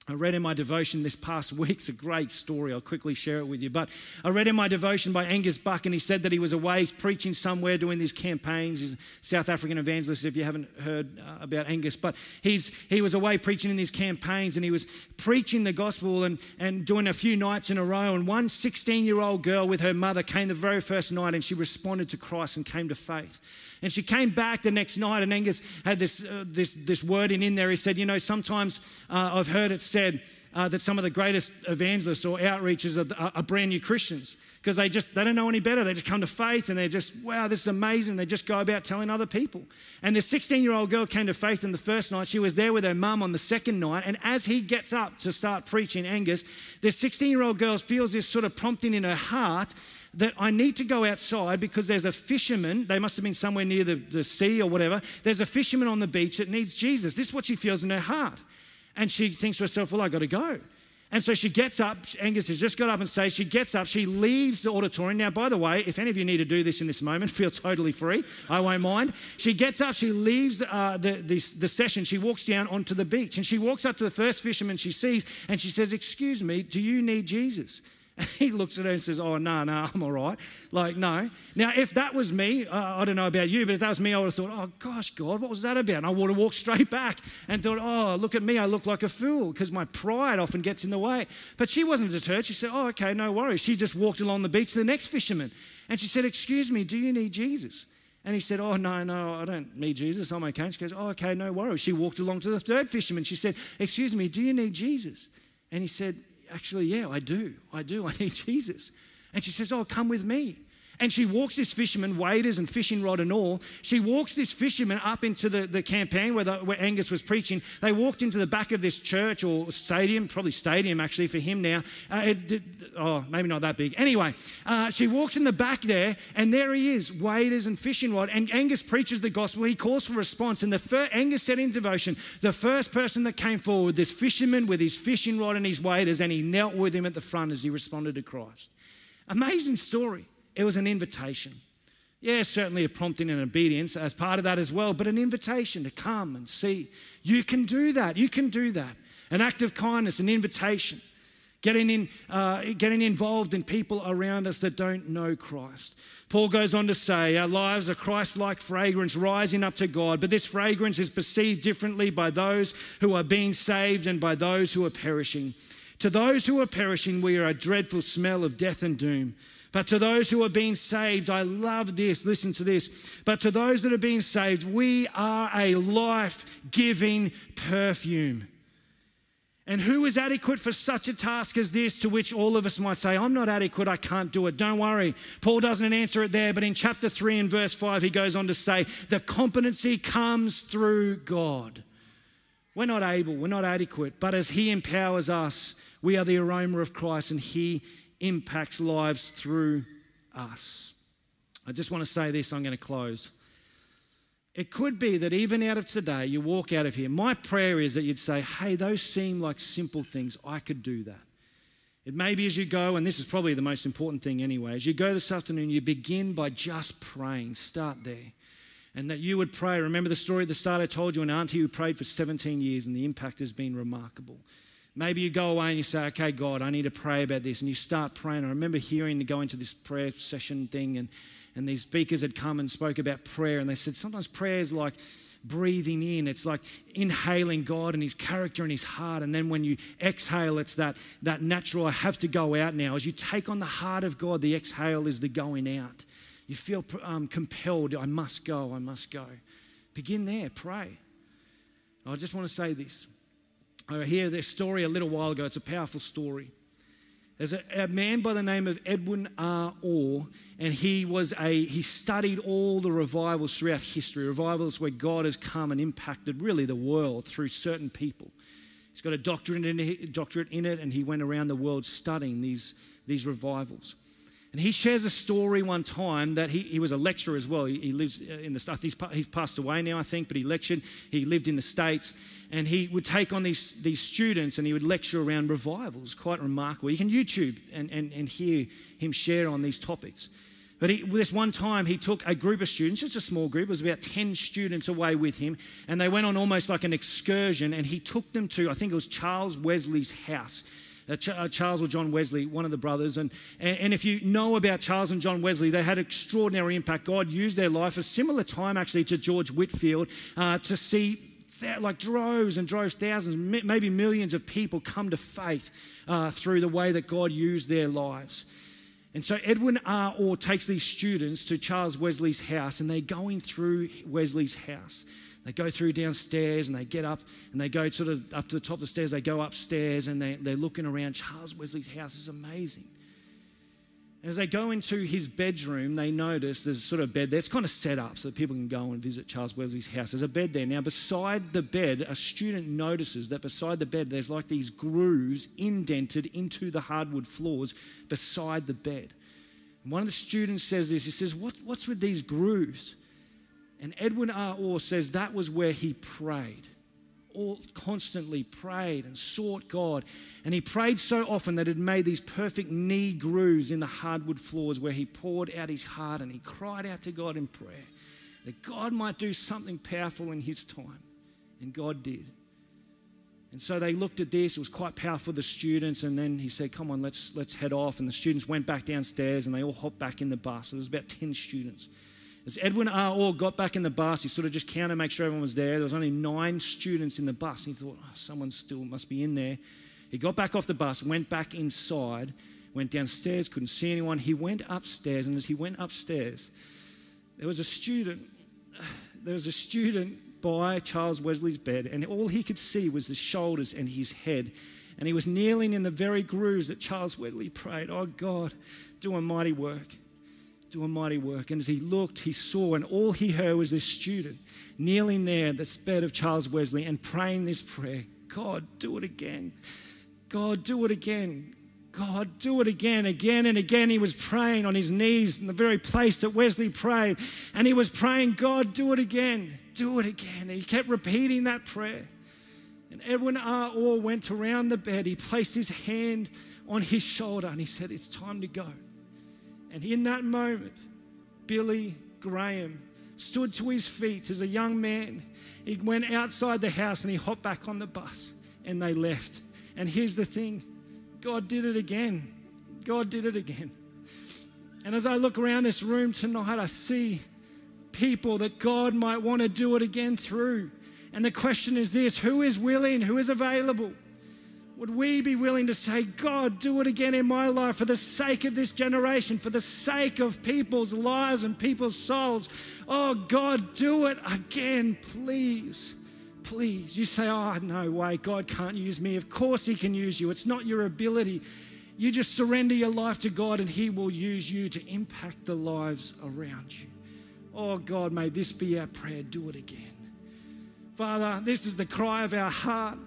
I read in my devotion this past [laughs] week, it's a great story. I'll quickly share it with you. But I read in my devotion by Angus Buchan, and he said that he was away preaching somewhere doing these campaigns. He's a South African evangelist, if you haven't heard uh, about Angus. But he's, he was away preaching in these campaigns, and he was preaching the gospel and, and doing a few nights in a row. And one 16 year old girl with her mother came the very first night, and she responded to Christ and came to faith. And she came back the next night, and Angus had this, uh, this, this wording in there. He said, You know, sometimes uh, I've heard it said uh, that some of the greatest evangelists or outreachers are, are brand new Christians because they just they don't know any better. They just come to faith and they're just, wow, this is amazing. They just go about telling other people. And this 16 year old girl came to faith in the first night. She was there with her mum on the second night. And as he gets up to start preaching, Angus, this 16 year old girl feels this sort of prompting in her heart that I need to go outside because there's a fisherman. They must have been somewhere near the, the sea or whatever. There's a fisherman on the beach that needs Jesus. This is what she feels in her heart. And she thinks to herself, well, I got to go. And so she gets up. Angus has just got up and says, she gets up, she leaves the auditorium. Now, by the way, if any of you need to do this in this moment, [laughs] feel totally free. I won't mind. She gets up, she leaves uh, the, the, the session, she walks down onto the beach, and she walks up to the first fisherman she sees, and she says, Excuse me, do you need Jesus? [laughs] he looks at her and says, Oh, no, no, I'm all right. Like, no. Now, if that was me, uh, I don't know about you, but if that was me, I would have thought, Oh, gosh, God, what was that about? And I would have walked straight back and thought, Oh, look at me, I look like a fool because my pride often gets in the way. But she wasn't deterred. She said, Oh, okay, no worries. She just walked along the beach to the next fisherman and she said, Excuse me, do you need Jesus? And he said, Oh, no, no, I don't need Jesus. I'm okay. And she goes, Oh, okay, no worries. She walked along to the third fisherman. She said, Excuse me, do you need Jesus? And he said, actually, yeah, I do. I do. [laughs] I need Jesus. And she says, Oh, come with me. And she walks this fisherman, waders and fishing rod and all. She walks this fisherman up into the, the campaign where, the, where Angus was preaching. They walked into the back of this church or stadium, probably stadium actually for him now. Uh, it, oh, maybe not that big. Anyway, uh, she walks in the back there, and there he is, waders and fishing rod. And Angus preaches the gospel. He calls for response. And the first, Angus said in devotion, the first person that came forward, this fisherman with his fishing rod and his waders, and he knelt with him at the front as he responded to Christ. Amazing story. It was an invitation. Yeah, certainly a prompting and obedience as part of that as well, but an invitation to come and see. You can do that. You can do that. An act of kindness, an invitation. Getting, in, uh, getting involved in people around us that don't know Christ. Paul goes on to say, Our lives are Christ like fragrance rising up to God, but this fragrance is perceived differently by those who are being saved and by those who are perishing. To those who are perishing, we are a dreadful smell of death and doom. But to those who are being saved, I love this. Listen to this. But to those that are being saved, we are a life giving perfume. And who is adequate for such a task as this, to which all of us might say, I'm not adequate, I can't do it. Don't worry. Paul doesn't answer it there, but in chapter 3 and verse 5, he goes on to say, The competency comes through God. We're not able, we're not adequate, but as he empowers us, we are the aroma of Christ, and he impacts lives through us. I just want to say this, I'm going to close. It could be that even out of today, you walk out of here. My prayer is that you'd say, hey, those seem like simple things. I could do that. It may be as you go, and this is probably the most important thing anyway, as you go this afternoon, you begin by just praying. Start there. And that you would pray. Remember the story at the start I told you, an auntie who prayed for 17 years, and the impact has been remarkable. Maybe you go away and you say, okay, God, I need to pray about this. And you start praying. I remember hearing to go into this prayer session thing, and, and these speakers had come and spoke about prayer. And they said, sometimes prayer is like breathing in, it's like inhaling God and His character and His heart. And then when you exhale, it's that, that natural, I have to go out now. As you take on the heart of God, the exhale is the going out. You feel um, compelled, I must go, I must go. Begin there, pray. I just want to say this. I hear this story a little while ago. It's a powerful story. There's a, a, man by the name of Edwin R. Orr, and he was a he studied all the revivals throughout history, revivals where God has come and impacted really the world through certain people. He's got a doctorate in it, doctorate in it, and he went around the world studying these, these revivals. And he shares a story one time that he, he was a lecturer as well. He, he lives in the States. He's, he's passed away now, I think, but he lectured. He lived in the States. And he would take on these, these students and he would lecture around revivals. Quite remarkable. You can YouTube and, and, and hear him share on these topics. But he, this one time, he took a group of students, just a small group, it was about 10 students away with him, and they went on almost like an excursion. And he took them to, I think it was Charles Wesley's house uh, Ch- uh, Charles or John Wesley, one of the brothers. And, and, and, if you know about Charles and John Wesley, they had extraordinary impact. God used their life a similar time actually to George Whitefield, uh, to see like droves and droves, thousands, maybe millions of people come to faith uh, through the way that God used their lives. And so Edwin R. Orr takes these students to Charles Wesley's house, and they're going through Wesley's house. They go through downstairs and they get up and they go sort of up to the top of the stairs. They go upstairs and they, they're looking around. Charles Wesley's house is amazing. As they go into his bedroom, they notice there's a sort of bed there. It's kind of set up so that people can go and visit Charles Wesley's house. There's a bed there. Now, beside the bed, a student notices that beside the bed, there's like these grooves indented into the hardwood floors beside the bed. And one of the students says this he says, what, What's with these grooves? And Edwin R. Orr says that was where he prayed. All constantly prayed and sought God. And he prayed so often that it made these perfect knee grooves in the hardwood floors where he poured out his heart and he cried out to God in prayer that God might do something powerful in his time. And God did. And so they looked at this, it was quite powerful the students, and then he said, Come on, let's let's head off. And the students went back downstairs and they all hopped back in the bus. There was about 10 students. As Edwin R. Orr got back in the bus, he sort of just counted, to make sure everyone was there. There was only nine students in the bus. He thought, oh, someone still must be in there. He got back off the bus, went back inside, went downstairs, couldn't see anyone. He went upstairs, and as he went upstairs, there was a student. There was a student by Charles Wesley's bed, and all he could see was the shoulders and his head. And he was kneeling in the very grooves that Charles Wesley prayed, Oh God, do a mighty work do a mighty work. And as he looked, he saw, and all he heard was this student kneeling there at the bed of Charles Wesley and praying this prayer God, do it again. God, do it again. God, do it again, again and again. He was praying on his knees in the very place that Wesley prayed. And he was praying, God, do it again, do it again. And he kept repeating that prayer. And Edwin R. Orr went around the bed. He placed his hand on his shoulder and he said, It's time to go. And in that moment, Billy Graham stood to his feet as a young man. He went outside the house and he hopped back on the bus and they left. And here's the thing God did it again. God did it again. And as I look around this room tonight, I see people that God might want to do it again through. And the question is this who is willing? Who is available? Would we be willing to say, God, do it again in my life for the sake of this generation, for the sake of people's lives and people's souls? Oh, God, do it again, please. Please. You say, Oh, no way, God can't use me. Of course, He can use you. It's not your ability. You just surrender your life to God, and He will use you to impact the lives around you. Oh, God, may this be our prayer. Do it again. Father, this is the cry of our heart.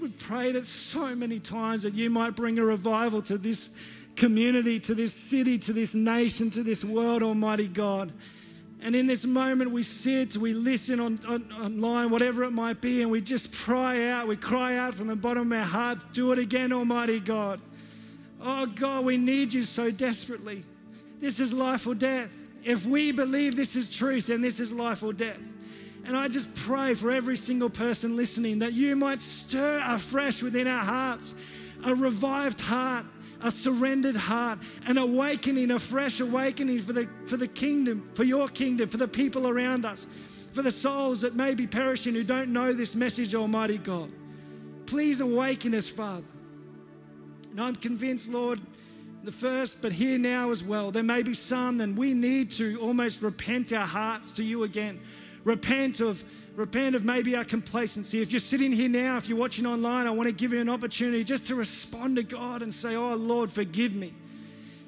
We've prayed it so many times that you might bring a revival to this community, to this city, to this nation, to this world, Almighty God. And in this moment, we sit, we listen on, on, online, whatever it might be, and we just cry out. We cry out from the bottom of our hearts, Do it again, Almighty God. Oh God, we need you so desperately. This is life or death. If we believe this is truth, then this is life or death. And I just pray for every single person listening that you might stir afresh within our hearts a revived heart, a surrendered heart, an awakening, a fresh awakening for the, for the kingdom, for your kingdom, for the people around us, for the souls that may be perishing who don't know this message, Almighty God. Please awaken us, Father. And I'm convinced, Lord, the first, but here now as well, there may be some, and we need to almost repent our hearts to you again repent of repent of maybe our complacency. If you're sitting here now, if you're watching online, I want to give you an opportunity just to respond to God and say, Oh Lord, forgive me.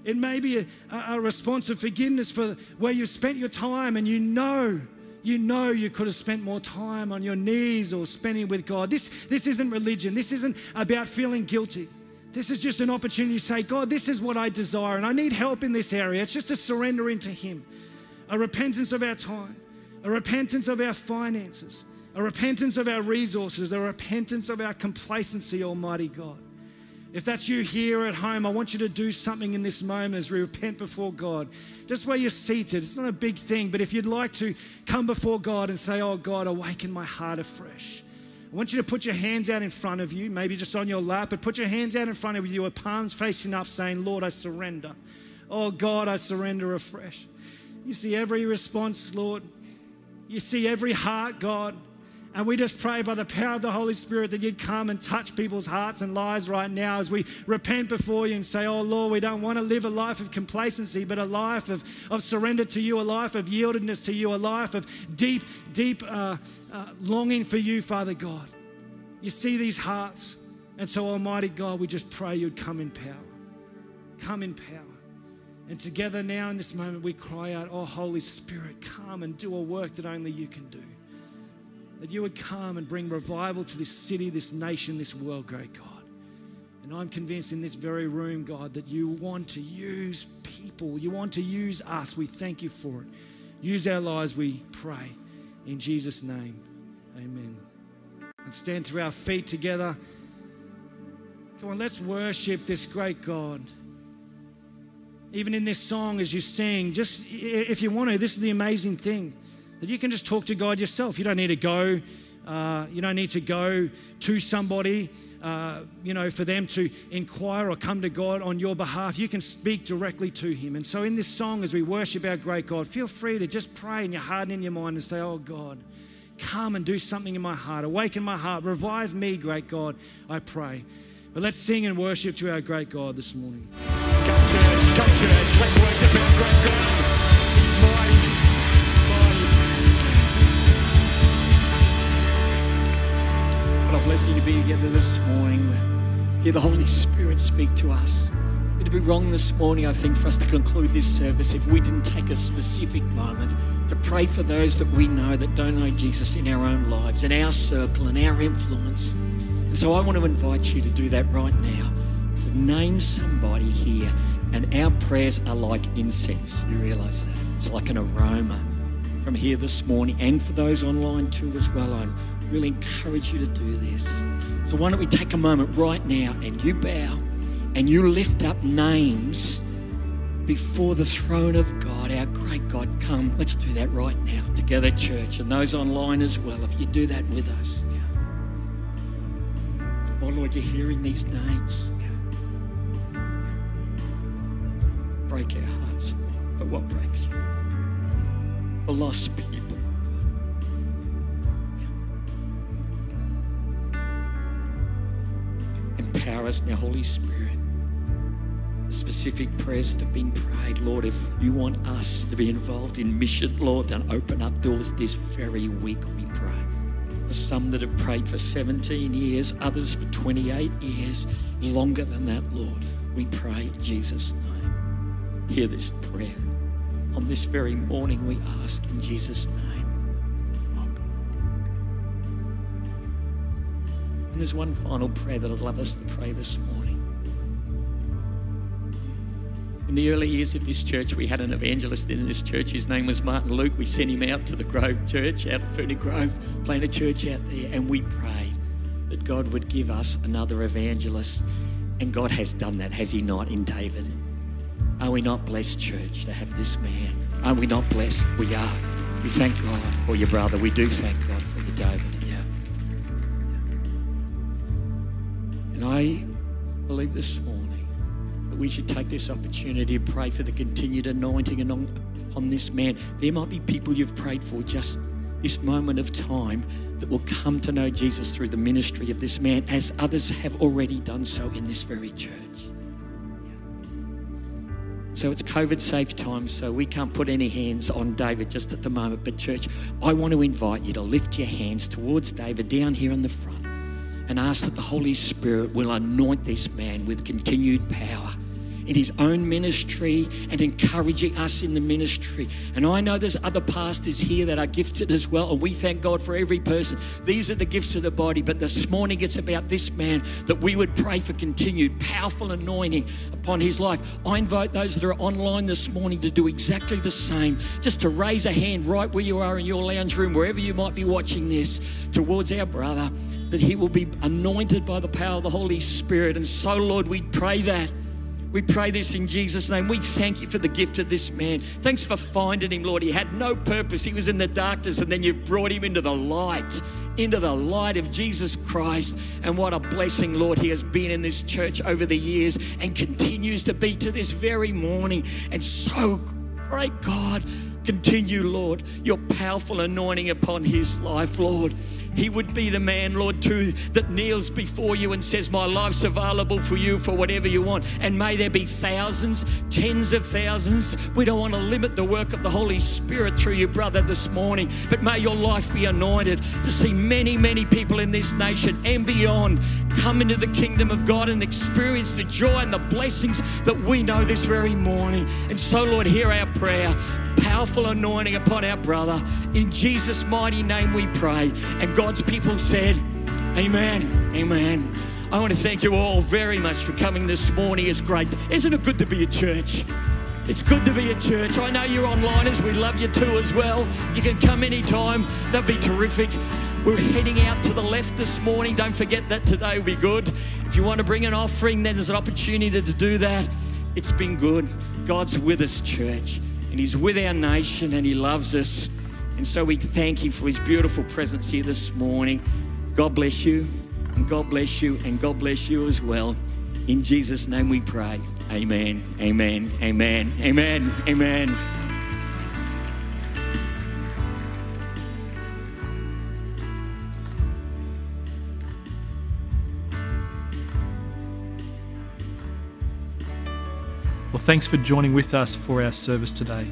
It may be a, a response of forgiveness for where you spent your time and you know you know you could have spent more time on your knees or spending with God. This, this isn't religion. This isn't about feeling guilty. This is just an opportunity to say, God, this is what I desire and I need help in this area. It's just a surrender into Him, a repentance of our time a repentance of our finances, a repentance of our resources, a repentance of our complacency, Almighty God. If that's you here at home, I want you to do something in this moment as we repent before God. Just where you're seated, it's not a big thing, but if you'd like to come before God and say, Oh God, awaken my heart afresh. I want you to put your hands out in front of you, maybe just on your lap, but put your hands out in front of you, your palms facing up, saying, Lord, I surrender. Oh God, I surrender afresh. You see every response, Lord. You see every heart, God. And we just pray by the power of the Holy Spirit that you'd come and touch people's hearts and lives right now as we repent before you and say, Oh Lord, we don't want to live a life of complacency, but a life of, of surrender to you, a life of yieldedness to you, a life of deep, deep uh, uh, longing for you, Father God. You see these hearts. And so, Almighty God, we just pray you'd come in power. Come in power. And together now in this moment, we cry out, Oh, Holy Spirit, come and do a work that only you can do. That you would come and bring revival to this city, this nation, this world, great God. And I'm convinced in this very room, God, that you want to use people. You want to use us. We thank you for it. Use our lives, we pray. In Jesus' name, amen. And stand to our feet together. Come on, let's worship this great God. Even in this song, as you sing, just if you want to, this is the amazing thing that you can just talk to God yourself. You don't need to go. Uh, you don't need to go to somebody, uh, you know, for them to inquire or come to God on your behalf. You can speak directly to Him. And so, in this song, as we worship our great God, feel free to just pray in your heart and in your mind and say, Oh God, come and do something in my heart, awaken my heart, revive me, great God, I pray. But let's sing and worship to our great God this morning. To be together this morning. Hear the Holy Spirit speak to us. It'd be wrong this morning, I think, for us to conclude this service if we didn't take a specific moment to pray for those that we know that don't know Jesus in our own lives, in our circle, and our influence. And so I want to invite you to do that right now. To name somebody here, and our prayers are like incense. You realize that? It's like an aroma from here this morning, and for those online too as well. I really encourage you to do this. So why don't we take a moment right now and you bow and you lift up names before the throne of God, our great God. Come, let's do that right now together, church, and those online as well. If you do that with us. Oh Lord, you're hearing these names. Break our hearts, for what breaks. For lost people. Empower us now, Holy Spirit. The specific prayers that have been prayed, Lord, if you want us to be involved in mission, Lord, then open up doors this very week, we pray for some that have prayed for 17 years, others for 28 years, longer than that, Lord. We pray Jesus' name. Hear this prayer. On this very morning, we ask in Jesus' name. Oh God. And there's one final prayer that I'd love us to pray this morning. In the early years of this church, we had an evangelist in this church. His name was Martin Luke. We sent him out to the Grove Church out of Ferny Grove, plant a church out there, and we prayed that God would give us another evangelist. And God has done that, has He not, in David? Are we not blessed, church, to have this man? Are we not blessed? We are. We thank God for your brother. We do thank God for you, David. Yeah. And I believe this morning that we should take this opportunity to pray for the continued anointing and on, on this man. There might be people you've prayed for just this moment of time that will come to know Jesus through the ministry of this man, as others have already done so in this very church. So it's COVID safe time, so we can't put any hands on David just at the moment. But, church, I want to invite you to lift your hands towards David down here in the front and ask that the Holy Spirit will anoint this man with continued power in his own ministry and encouraging us in the ministry. And I know there's other pastors here that are gifted as well, and we thank God for every person. These are the gifts of the body, but this morning it's about this man that we would pray for continued powerful anointing upon his life. I invite those that are online this morning to do exactly the same, just to raise a hand right where you are in your lounge room, wherever you might be watching this, towards our brother, that he will be anointed by the power of the Holy Spirit. And so, Lord, we pray that. We pray this in Jesus' name. We thank you for the gift of this man. Thanks for finding him, Lord. He had no purpose. He was in the darkness, and then you've brought him into the light, into the light of Jesus Christ. And what a blessing, Lord, he has been in this church over the years and continues to be to this very morning. And so great, God. Continue, Lord, your powerful anointing upon his life, Lord. He would be the man, Lord, too, that kneels before you and says, My life's available for you for whatever you want. And may there be thousands, tens of thousands. We don't want to limit the work of the Holy Spirit through you, brother, this morning, but may your life be anointed to see many, many people in this nation and beyond come into the kingdom of God and experience the joy and the blessings that we know this very morning. And so, Lord, hear our prayer powerful anointing upon our brother. In Jesus' mighty name we pray. And God's people said, Amen. Amen. I want to thank you all very much for coming this morning. It's great. Isn't it good to be a church? It's good to be a church. I know you're onliners. We love you too as well. You can come anytime. That'd be terrific. We're heading out to the left this morning. Don't forget that today will be good. If you want to bring an offering, then there's an opportunity to do that. It's been good. God's with us, church, and He's with our nation and He loves us. And so we thank Him for His beautiful presence here this morning. God bless you, and God bless you, and God bless you as well. In Jesus' name we pray. Amen, amen, amen, amen, amen. Well, thanks for joining with us for our service today.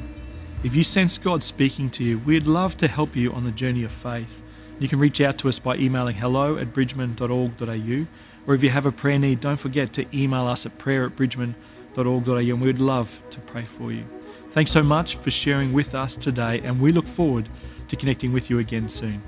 If you sense God speaking to you, we'd love to help you on the journey of faith. You can reach out to us by emailing hello at bridgeman.org.au, or if you have a prayer need, don't forget to email us at prayer at bridgeman.org.au, and we'd love to pray for you. Thanks so much for sharing with us today, and we look forward to connecting with you again soon.